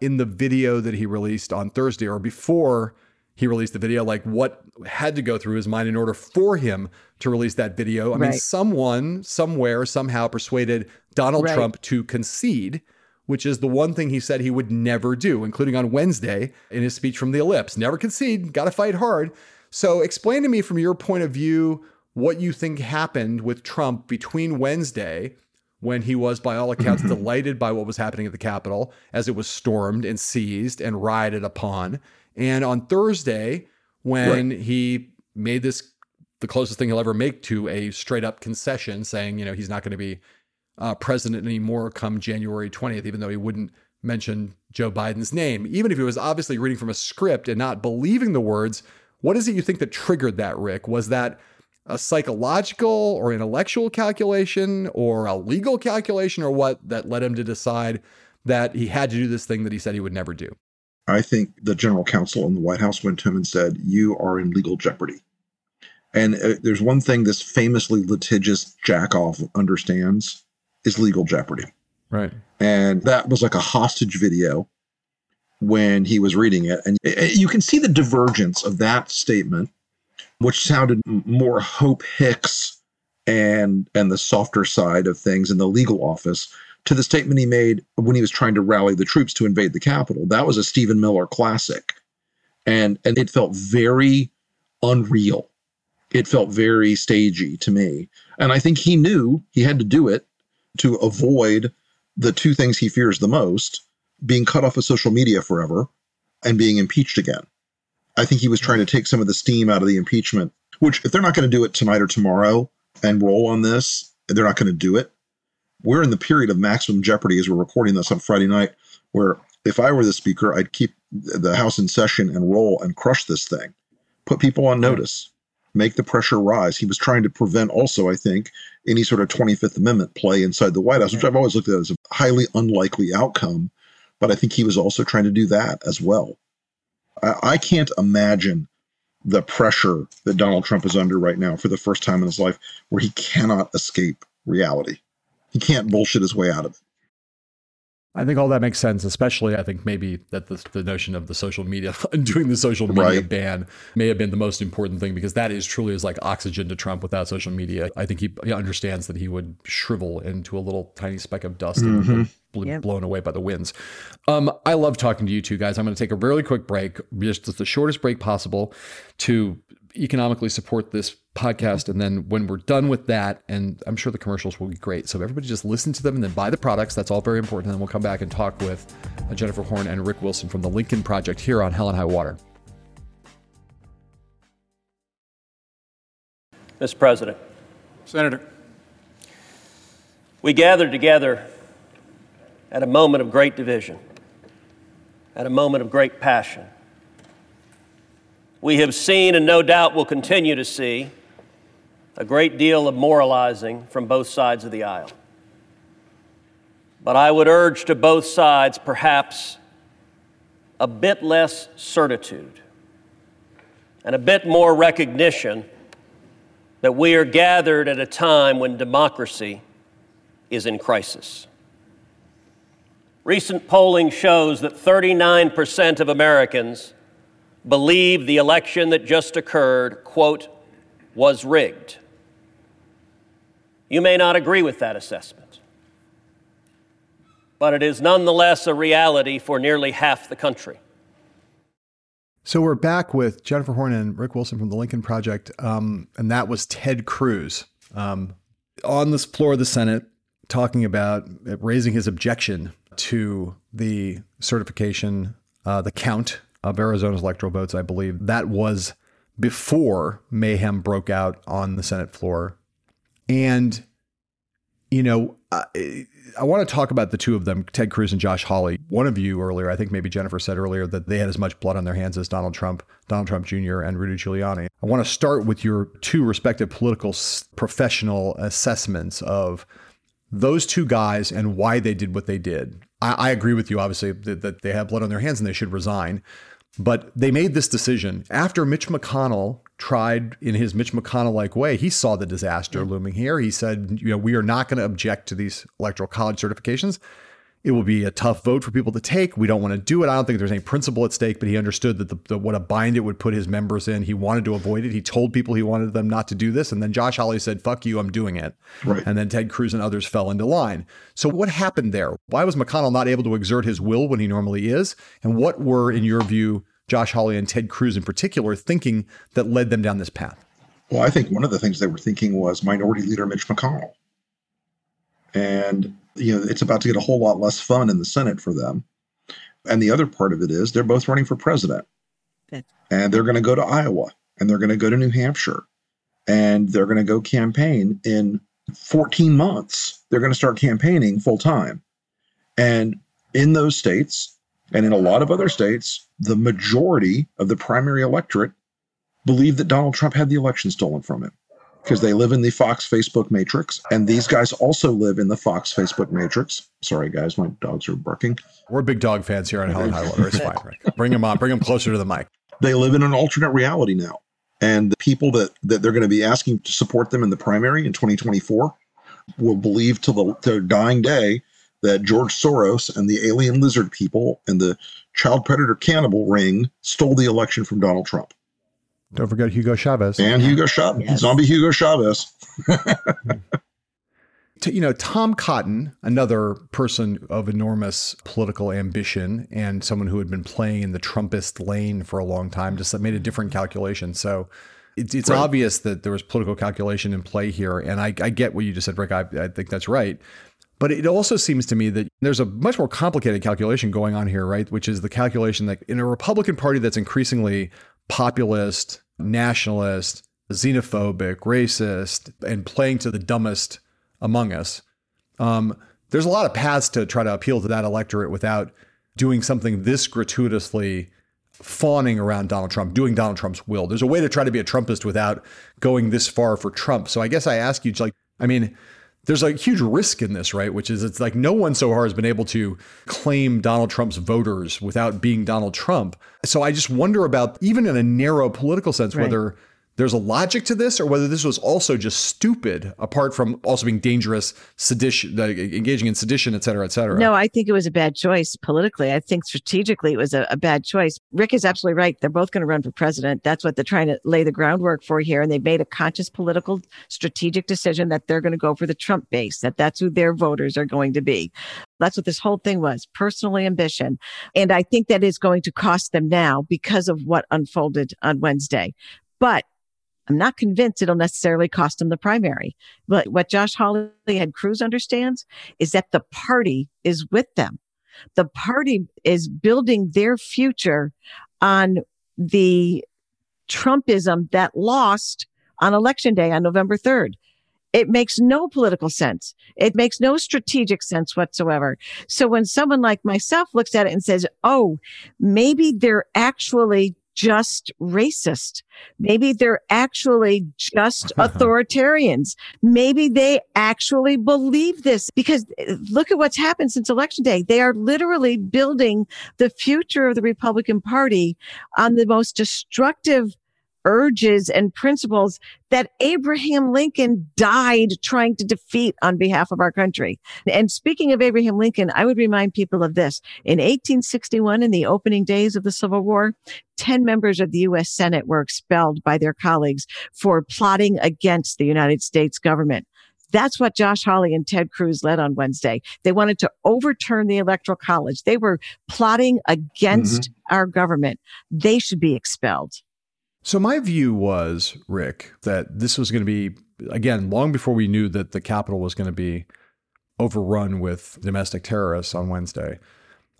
in the video that he released on Thursday or before he released the video, like what had to go through his mind in order for him to release that video. I mean, someone, somewhere, somehow persuaded Donald Right. Trump to concede, which is the one thing he said he would never do, including on Wednesday in his speech from the ellipse. Never concede, got to fight hard. So, explain to me from your point of view what you think happened with Trump between Wednesday when he was, by all accounts, delighted by what was happening at the Capitol as it was stormed and seized and rioted upon. And on Thursday, when right. he made this the closest thing he'll ever make to a straight up concession, saying, you know, he's not going to be uh, president anymore come January 20th, even though he wouldn't mention Joe Biden's name. Even if he was obviously reading from a script and not believing the words, what is it you think that triggered that, Rick? Was that a psychological or intellectual calculation or a legal calculation or what that led him to decide that he had to do this thing that he said he would never do? I think the general counsel in the White House went to him and said, You are in legal jeopardy. And uh, there's one thing this famously litigious jackoff understands is legal jeopardy. Right. And that was like a hostage video when he was reading it. And you can see the divergence of that statement, which sounded more Hope Hicks and and the softer side of things in the legal office to the statement he made when he was trying to rally the troops to invade the Capitol. That was a Stephen Miller classic. And and it felt very unreal. It felt very stagey to me. And I think he knew he had to do it to avoid the two things he fears the most being cut off of social media forever and being impeached again. I think he was trying to take some of the steam out of the impeachment, which, if they're not going to do it tonight or tomorrow and roll on this, they're not going to do it. We're in the period of maximum jeopardy as we're recording this on Friday night, where if I were the speaker, I'd keep the House in session and roll and crush this thing, put people on notice, make the pressure rise. He was trying to prevent also, I think, any sort of 25th Amendment play inside the White House, which I've always looked at as a highly unlikely outcome. But I think he was also trying to do that as well. I, can't imagine the pressure that Donald Trump is under right now for the first time in his life where he cannot escape reality. He can't bullshit his way out of it. I think all that makes sense, especially I think maybe that the, the notion of the social media *laughs* doing the social media right. ban may have been the most important thing because that is truly is like oxygen to Trump without social media. I think he, he understands that he would shrivel into a little tiny speck of dust mm-hmm. and bl- yep. blown away by the winds. Um, I love talking to you two guys. I'm going to take a really quick break, just the shortest break possible, to economically support this podcast. And then when we're done with that, and I'm sure the commercials will be great. So everybody just listen to them and then buy the products. That's all very important. And then we'll come back and talk with uh, Jennifer Horn and Rick Wilson from the Lincoln Project here on Hell and High Water. Mr. President. Senator. We gathered together at a moment of great division, at a moment of great passion. We have seen and no doubt will continue to see a great deal of moralizing from both sides of the aisle. But I would urge to both sides perhaps a bit less certitude and a bit more recognition that we are gathered at a time when democracy is in crisis. Recent polling shows that 39% of Americans believe the election that just occurred, quote, was rigged. You may not agree with that assessment, but it is nonetheless a reality for nearly half the country. So we're back with Jennifer Horn and Rick Wilson from the Lincoln Project, um, and that was Ted Cruz um, on this floor of the Senate talking about raising his objection to the certification, uh, the count of Arizona's electoral votes. I believe that was before mayhem broke out on the Senate floor and, you know, I, I want to talk about the two of them, Ted Cruz and Josh Hawley. One of you earlier, I think maybe Jennifer said earlier that they had as much blood on their hands as Donald Trump, Donald Trump Jr., and Rudy Giuliani. I want to start with your two respective political professional assessments of those two guys and why they did what they did. I, I agree with you, obviously, that, that they have blood on their hands and they should resign. But they made this decision after Mitch McConnell tried in his Mitch McConnell like way. He saw the disaster mm-hmm. looming here. He said, you know, we are not going to object to these electoral college certifications. It will be a tough vote for people to take. We don't want to do it. I don't think there's any principle at stake, but he understood that the, the, what a bind it would put his members in. He wanted to avoid it. He told people he wanted them not to do this. And then Josh Hawley said, fuck you, I'm doing it. Right. And then Ted Cruz and others fell into line. So what happened there? Why was McConnell not able to exert his will when he normally is? And what were, in your view, Josh Hawley and Ted Cruz in particular thinking that led them down this path? Well, I think one of the things they were thinking was Minority Leader Mitch McConnell. And, you know, it's about to get a whole lot less fun in the Senate for them. And the other part of it is they're both running for president. And they're going to go to Iowa and they're going to go to New Hampshire and they're going to go campaign in 14 months. They're going to start campaigning full time. And in those states and in a lot of other states, the majority of the primary electorate believe that Donald Trump had the election stolen from him because they live in the Fox Facebook matrix. And these guys also live in the Fox Facebook matrix. Sorry, guys, my dogs are barking. We're big dog fans here on Hell and High Water. It's fine. Right? Bring them on. Bring them closer to the mic. They live in an alternate reality now. And the people that, that they're going to be asking to support them in the primary in 2024 will believe till the to dying day that George Soros and the alien lizard people and the child predator cannibal ring stole the election from Donald Trump. Don't forget Hugo Chavez. And Hugo Chavez, yes. zombie Hugo Chavez. *laughs* you know, Tom Cotton, another person of enormous political ambition and someone who had been playing in the Trumpist lane for a long time, just made a different calculation. So it's, it's right. obvious that there was political calculation in play here. And I, I get what you just said, Rick. I, I think that's right. But it also seems to me that there's a much more complicated calculation going on here, right? Which is the calculation that in a Republican Party that's increasingly populist, nationalist, xenophobic, racist, and playing to the dumbest among us. Um, there's a lot of paths to try to appeal to that electorate without doing something this gratuitously fawning around Donald Trump, doing Donald Trump's will. There's a way to try to be a Trumpist without going this far for Trump. So I guess I ask you, like, I mean, there's a huge risk in this, right? Which is it's like no one so far has been able to claim Donald Trump's voters without being Donald Trump. So I just wonder about, even in a narrow political sense, right. whether there's a logic to this or whether this was also just stupid apart from also being dangerous sedition engaging in sedition et cetera et cetera? No i think it was a bad choice politically. I think strategically it was a, a bad choice. Rick is absolutely right. They're both going to run for president. That's what they're trying to lay the groundwork for here and they've made a conscious political strategic decision that they're going to go for the trump base that that's who their voters are going to be. That's what this whole thing was personal ambition. And I think that is going to cost them now because of what unfolded on Wednesday. But I'm not convinced it'll necessarily cost him the primary. But what Josh Hawley and Cruz understands is that the party is with them. The party is building their future on the Trumpism that lost on election day on November 3rd. It makes no political sense. It makes no strategic sense whatsoever. So when someone like myself looks at it and says, Oh, maybe they're actually just racist. Maybe they're actually just *laughs* authoritarians. Maybe they actually believe this because uh, look at what's happened since election day. They are literally building the future of the Republican Party on the most destructive urges and principles that Abraham Lincoln died trying to defeat on behalf of our country. And speaking of Abraham Lincoln, I would remind people of this. In 1861, in the opening days of the Civil War, 10 members of the U.S. Senate were expelled by their colleagues for plotting against the United States government. That's what Josh Hawley and Ted Cruz led on Wednesday. They wanted to overturn the Electoral College. They were plotting against mm-hmm. our government. They should be expelled. So my view was, Rick, that this was going to be again long before we knew that the Capitol was going to be overrun with domestic terrorists on Wednesday.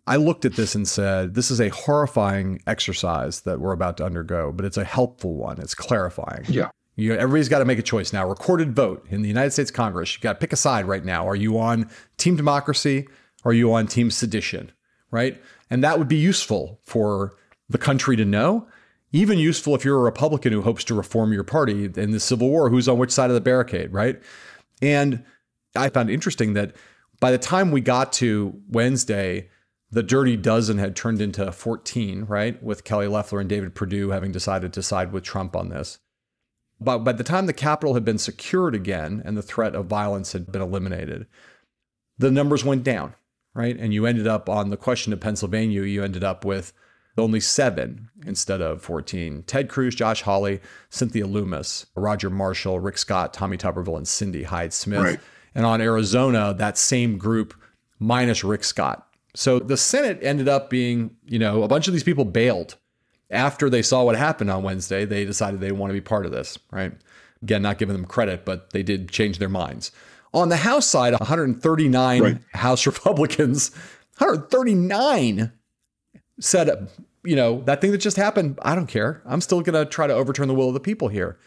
I looked at this and said, this is a horrifying exercise that we're about to undergo, but it's a helpful one. It's clarifying. Yeah. You, everybody's got to make a choice now. Recorded vote in the United States Congress. You got to pick a side right now. Are you on team democracy or are you on team sedition? Right. And that would be useful for the country to know even useful if you're a Republican who hopes to reform your party in the Civil War, who's on which side of the barricade, right? And I found it interesting that by the time we got to Wednesday, the dirty dozen had turned into 14, right? With Kelly Loeffler and David Perdue having decided to side with Trump on this. But by the time the Capitol had been secured again and the threat of violence had been eliminated, the numbers went down, right? And you ended up on the question of Pennsylvania, you ended up with only seven instead of 14. Ted Cruz, Josh Hawley, Cynthia Lummis, Roger Marshall, Rick Scott, Tommy Tuberville, and Cindy Hyde Smith. Right. And on Arizona, that same group minus Rick Scott. So the Senate ended up being, you know, a bunch of these people bailed after they saw what happened on Wednesday. They decided they want to be part of this, right? Again, not giving them credit, but they did change their minds. On the House side, 139 Right. House *laughs* Republicans, 139 said, you know, that thing that just happened, I don't care. I'm still going to try to overturn the will of the people here.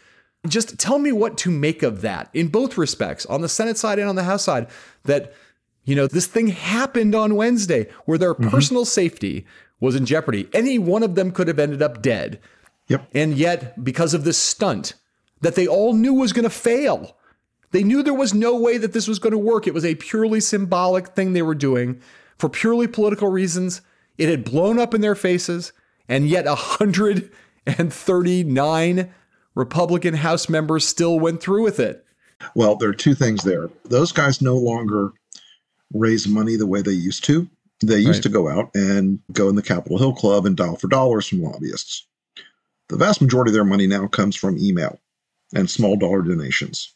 Just tell me what to make of that in both respects, on the Senate side and on the House side, that, you know, this thing happened on Wednesday where their mm-hmm. personal safety was in jeopardy. Any one of them could have ended up dead. Yep. And yet, because of this stunt that they all knew was going to fail, they knew there was no way that this was going to work. It was a purely symbolic thing they were doing for purely political reasons. It had blown up in their faces, and yet 139 Republican House members still went through with it. Well, there are two things there. Those guys no longer raise money the way they used to. They used Right. to go out and go in the Capitol Hill Club and dial for dollars from lobbyists. The vast majority of their money now comes from email and small dollar donations.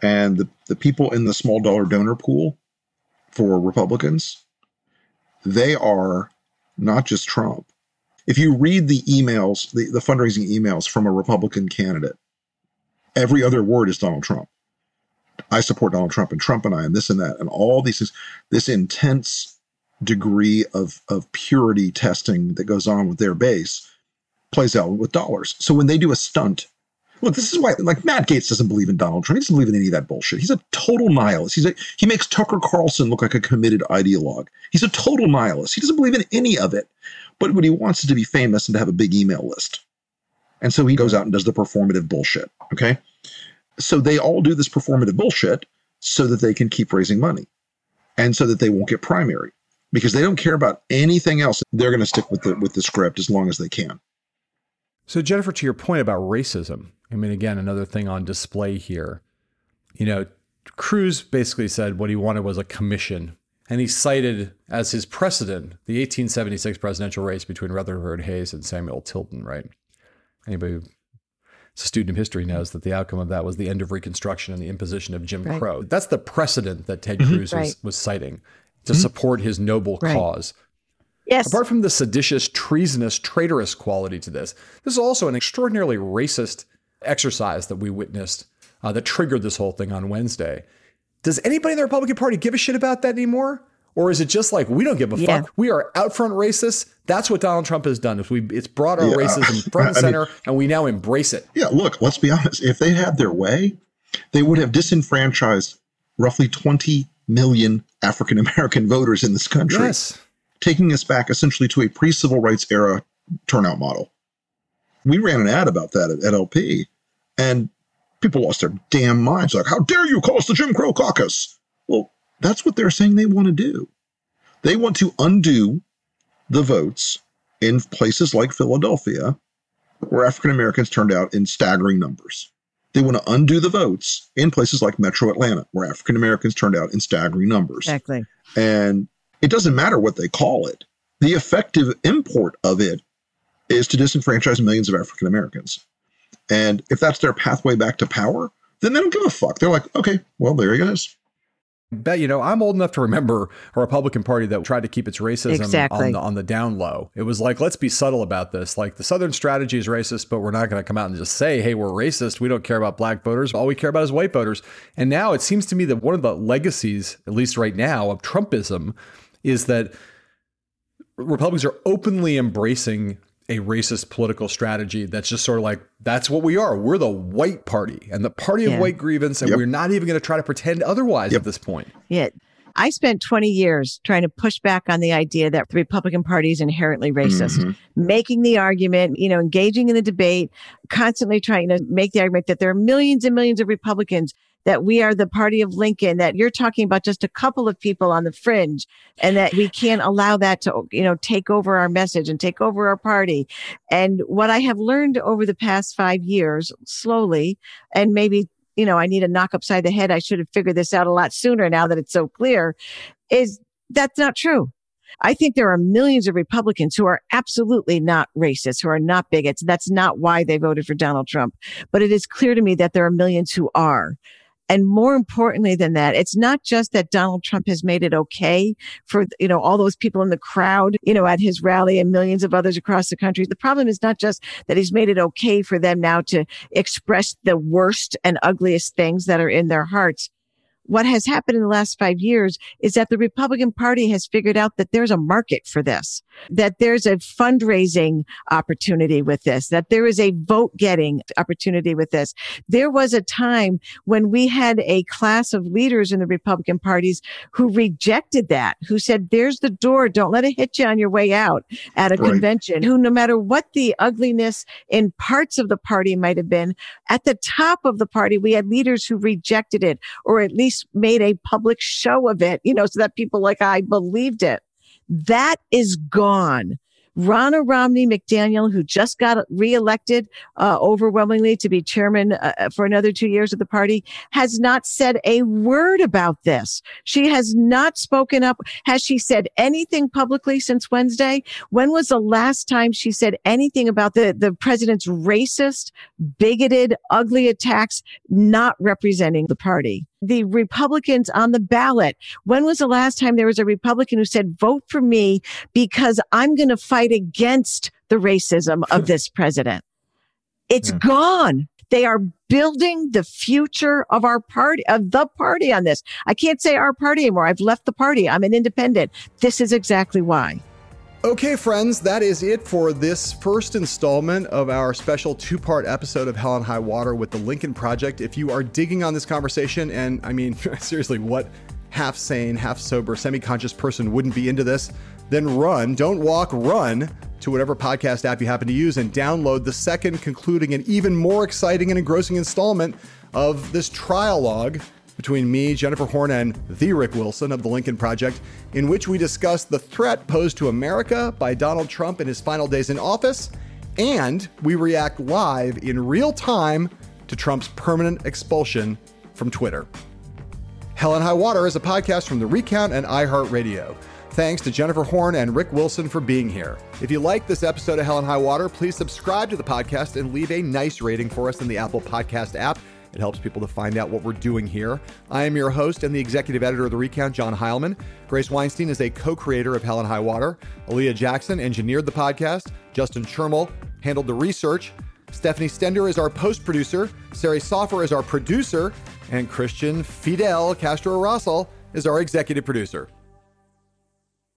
And the, the people in the small dollar donor pool for Republicans, they are not just Trump. If you read the emails, the, the fundraising emails from a Republican candidate, every other word is Donald Trump. I support Donald Trump and Trump and I and this and that and all these things, this intense degree of, of purity testing that goes on with their base plays out with dollars. So when they do a stunt, look, this is why like Matt Gaetz doesn't believe in Donald Trump. He doesn't believe in any of that bullshit. He's a total nihilist. He's a, he makes Tucker Carlson look like a committed ideologue. He's a total nihilist. He doesn't believe in any of it. But what he wants is to be famous and to have a big email list. And so he goes out and does the performative bullshit. Okay. So they all do this performative bullshit so that they can keep raising money and so that they won't get primary because they don't care about anything else. They're going to stick with the with the script as long as they can. So, Jennifer, to your point about racism, I mean, again, another thing on display here. You know, Cruz basically said what he wanted was a commission, and he cited as his precedent the 1876 presidential race between Rutherford Hayes and Samuel Tilden, right? Anybody who's a student of history knows that the outcome of that was the end of Reconstruction and the imposition of Jim Right. Crow. That's the precedent that Ted mm-hmm. Cruz was, Right. was citing to mm-hmm. support his noble Right. cause. Yes. Apart from the seditious, treasonous, traitorous quality to this, this is also an extraordinarily racist exercise that we witnessed uh, that triggered this whole thing on Wednesday. Does anybody in the Republican Party give a shit about that anymore? Or is it just like we don't give a Yeah. fuck? We are out front racists. That's what Donald Trump has done. Is we it's brought our Yeah, racism *laughs* front and I mean- center, and we now embrace it. Yeah, look, let's be honest. If they had their way, they would have disenfranchised roughly 20 million African American voters in this country, Yes. Taking us back essentially to a pre civil rights era turnout model. We ran an ad about that at, at LP, and people lost their damn minds. Like, how dare you call us the Jim Crow caucus? Well, that's what they're saying they want to do. They want to undo the votes in places like Philadelphia, where African Americans turned out in staggering numbers. They want to undo the votes in places like Metro Atlanta, where African Americans turned out in staggering numbers. exactly. And it doesn't matter what they call it. The effective import of it is to disenfranchise millions of African Americans. And if that's their pathway back to power, then they don't give a fuck. They're like, okay, well, there he goes. Bet you know I'm old enough to remember a Republican Party that tried to keep its racism Exactly. on the on the down low. It was like let's be subtle about this. Like the Southern strategy is racist, but we're not going to come out and just say, "Hey, we're racist. We don't care about black voters. All we care about is white voters." And now it seems to me that one of the legacies, at least right now, of Trumpism, is that Republicans are openly embracing a racist political strategy that's just sort of like that's what we are. We're the white party and the party of Yeah. white grievance, and Yep. we're not even going to try to pretend otherwise Yep. at this point. Yeah. I spent 20 years trying to push back on the idea that the Republican Party is inherently racist, Mhm. making the argument, you know, engaging in the debate, constantly trying to make the argument that there are millions and millions of Republicans, that we are the party of Lincoln, that you're talking about just a couple of people on the fringe, and that we can't allow that to, you know, take over our message and take over our party. And what I have learned over the past five years, slowly, and maybe you know, I need a knock upside the head. I should have figured this out a lot sooner now that it's so clear is that's not true. I think there are millions of Republicans who are absolutely not racist, who are not bigots. That's not why they voted for Donald Trump. But it is clear to me that there are millions who are. And more importantly than that, it's not just that Donald Trump has made it okay for, you know, all those people in the crowd, you know, at his rally and millions of others across the country. The problem is not just that he's made it okay for them now to express the worst and ugliest things that are in their hearts. what has happened in the last five years is that the Republican Party has figured out that there's a market for this, that there's a fundraising opportunity with this, that there is a vote getting opportunity with this. There was a time when we had a class of leaders in the Republican parties who rejected that, who said, there's the door. Don't let it hit you on your way out at a right. convention, who no matter what the ugliness in parts of the party might have been, at the top of the party, we had leaders who rejected it or at least made a public show of it, you know, so that people like I believed it. That is gone. Ronna Romney McDaniel, who just got reelected uh, overwhelmingly to be chairman uh, uh, for another two years of the party, has not said a word about this. She has not spoken up. Has she said anything publicly since Wednesday? When was the last time she said anything about the, the president's racist, bigoted, ugly attacks not representing the party? The Republicans on the ballot. When was the last time there was a Republican who said, vote for me because I'm going to fight against the racism of this president? It's yeah. gone. They are building the future of our party, of the party on this. I can't say our party anymore. I've left the party. I'm an independent. This is exactly why. Okay, friends, that is it for this first installment of our special two part episode of Hell and High Water with the Lincoln Project. If you are digging on this conversation, and I mean, *laughs* seriously, what half sane, half sober, semi conscious person wouldn't be into this, then run, don't walk, run to whatever podcast app you happen to use and download the second, concluding, and even more exciting and engrossing installment of this trialogue between me, Jennifer Horn, and the Rick Wilson of the Lincoln Project, in which we discuss the threat posed to America by Donald Trump in his final days in office, and we react live in real time to Trump's permanent expulsion from Twitter. Hell and High Water is a podcast from The Recount and iHeartRadio. Thanks to Jennifer Horn and Rick Wilson for being here. If you like this episode of Hell and High Water, please subscribe to the podcast and leave a nice rating for us in the Apple Podcast app. It helps people to find out what we're doing here. I am your host and the executive editor of The Recount, John Heilemann. Grace Weinstein is a co creator of Hell and High Water. Aaliyah Jackson engineered the podcast. Justin Chermel handled the research. Stephanie Stender is our post producer. Sari Soffer is our producer. And Christian Fidel Castro Russell is our executive producer.